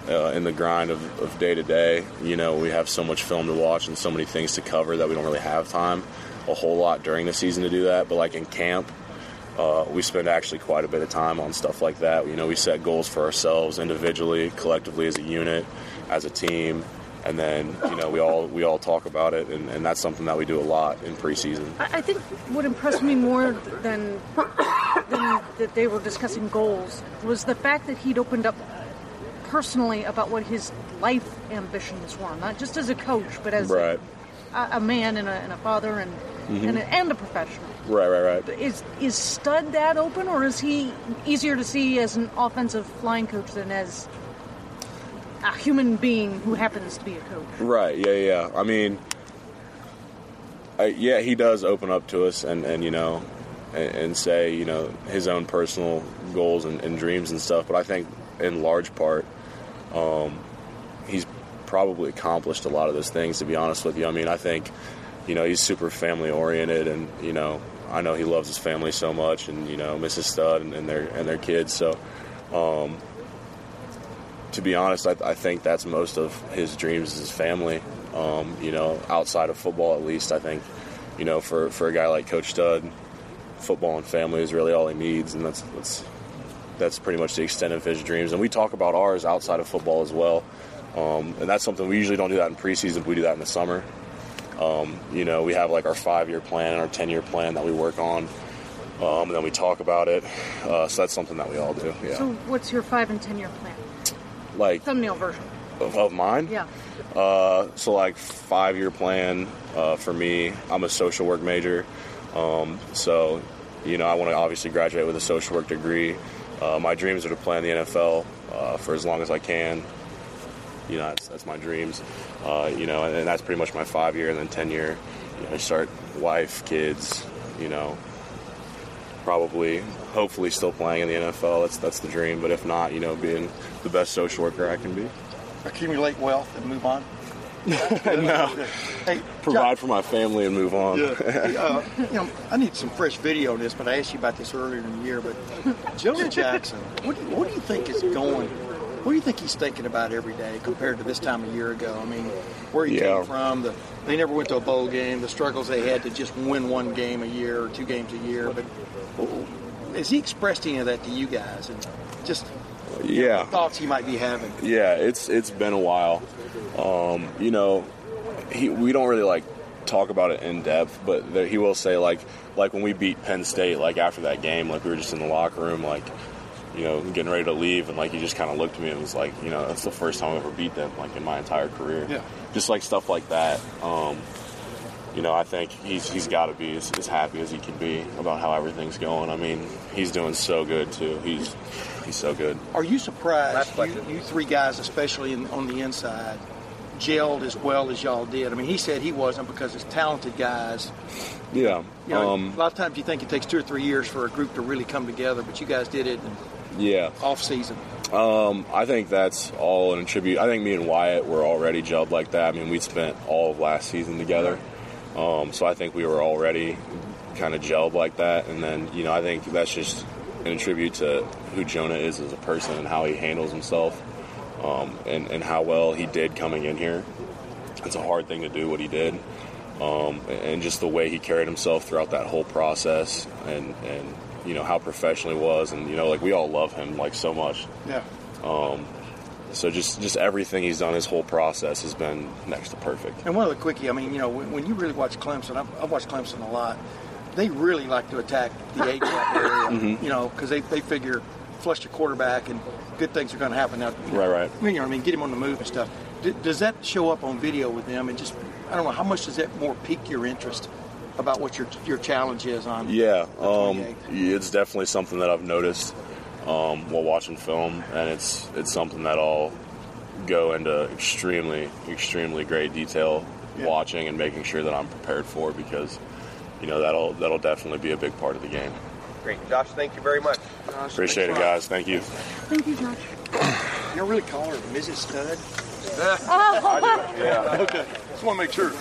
uh, in the grind of day to day. You know, we have so much film to watch and so many things to cover that we don't really have time a whole lot during the season to do that. But like in camp, uh, we spend actually quite a bit of time on stuff like that. You know, we set goals for ourselves individually, collectively as a unit as a team, and then you know we all we all talk about it, and, and that's something that we do a lot in preseason. I think what impressed me more than than that they were discussing goals was the fact that he'd opened up personally about what his life ambitions were, not just as a coach, but as right. a, a, man and a, and a father and mm-hmm. and, a, and a professional. Right, right, right. Is is Stud that open, or is he easier to see as an offensive line coach than as a human being who happens to be a coach. Right. Yeah. Yeah. I mean, I, yeah, he does open up to us, and and you know, and, and say you know his own personal goals and, and, dreams and stuff. But I think in large part, um, he's probably accomplished a lot of those things. To be honest with you, I mean, I think you know he's super family oriented, and you know. I know he loves his family so much, and you know Mrs. Stud and, and their and their kids. So, um, to be honest, I, I, think that's most of his dreams is his family. Um, you know, outside of football, at least, I think, you know, for, for a guy like Coach Stud, football and family is really all he needs, and that's that's that's pretty much the extent of his dreams. And we talk about ours outside of football as well, um, and that's something we usually don't do that in preseason. We do that in the summer. Um, you know, we have like our five-year plan, and our ten-year plan that we work on. Um, and then we talk about it. Uh, so that's something that we all do. Yeah. So, what's your five and ten year plan? Like thumbnail version of, of mine. Yeah. Uh, so like five year plan uh, for me. I'm a social work major, um, so you know I want to obviously graduate with a social work degree. Uh, my dreams are to play in the NFL uh, for as long as I can. You know that's, that's my dreams. Uh, you know, and, and, that's pretty much my five year, and then ten year. You know, start wife, kids. You know, probably, hopefully, still playing in the NFL. That's that's the dream. But if not, you know, being the best social worker I can be. Accumulate wealth and move on. no. Hey, provide for my family and move on. Yeah. Hey, uh, you know, I need some fresh video on this, but I asked you about this earlier in the year. But Jonah Jackson, what do you, what do you think is going? What do you think he's thinking about every day compared to this time a year ago? I mean, where he yeah. came from, the they never went to a bowl game, the struggles they had to just win one game a year or two games a year. But has he expressed any of that to you guys? And just yeah thoughts he might be having. Yeah, it's it's been a while. Um, you know, he, we don't really like talk about it in depth, but there, he will say like like when we beat Penn State, like after that game, like we were just in the locker room, like you know, getting ready to leave, and like he just kind of looked at me and was like, you know, that's the first time I ever beat them, like in my entire career. Yeah. Just like stuff like that. Um, you know, I think he's he's got to be as, as happy as he can be about how everything's going. I mean, he's doing so good too. He's he's so good. Are you surprised, you, you three guys, especially in, on the inside, gelled as well as y'all did? I mean, he said he wasn't because it's talented guys. Yeah. You know, um, a lot of times you think it takes two or three years for a group to really come together, but you guys did it in yeah. off season. Um, I think that's all an attribute. I think me and Wyatt were already gelled like that. I mean, we spent all of last season together, um, so I think we were already kind of gelled like that. And then, you know, I think that's just in tribute to who Jonah is as a person and how he handles himself, um, and and how well he did coming in here. It's a hard thing to do what he did, um, and just the way he carried himself throughout that whole process, and and you know how professional he was, and you know like we all love him like so much. Yeah. Um, so just just everything he's done, his whole process has been next to perfect. And one other quickie, I mean, you know, when, when you really watch Clemson, I've, I've watched Clemson a lot. They really like to attack the A gap area, Mhm. you know, because they, they figure flush your quarterback and good things are going to happen. Now, you know, Right, right. You know I mean? Get him on the move and stuff. D- does that show up on video with them? And just, I don't know, how much does that more pique your interest about what your your challenge is on? Yeah, um, it's definitely something that I've noticed um, while watching film, and it's it's something that I'll go into extremely extremely great detail Yeah. watching and making sure that I'm prepared for because you know that'll that'll definitely be a big part of the game. Great. Josh, thank you very much. Appreciate it, guys. Thank you. Thank you, Josh. You don't really call her Mrs. Stud? I do, yeah. Okay. Just want to make sure.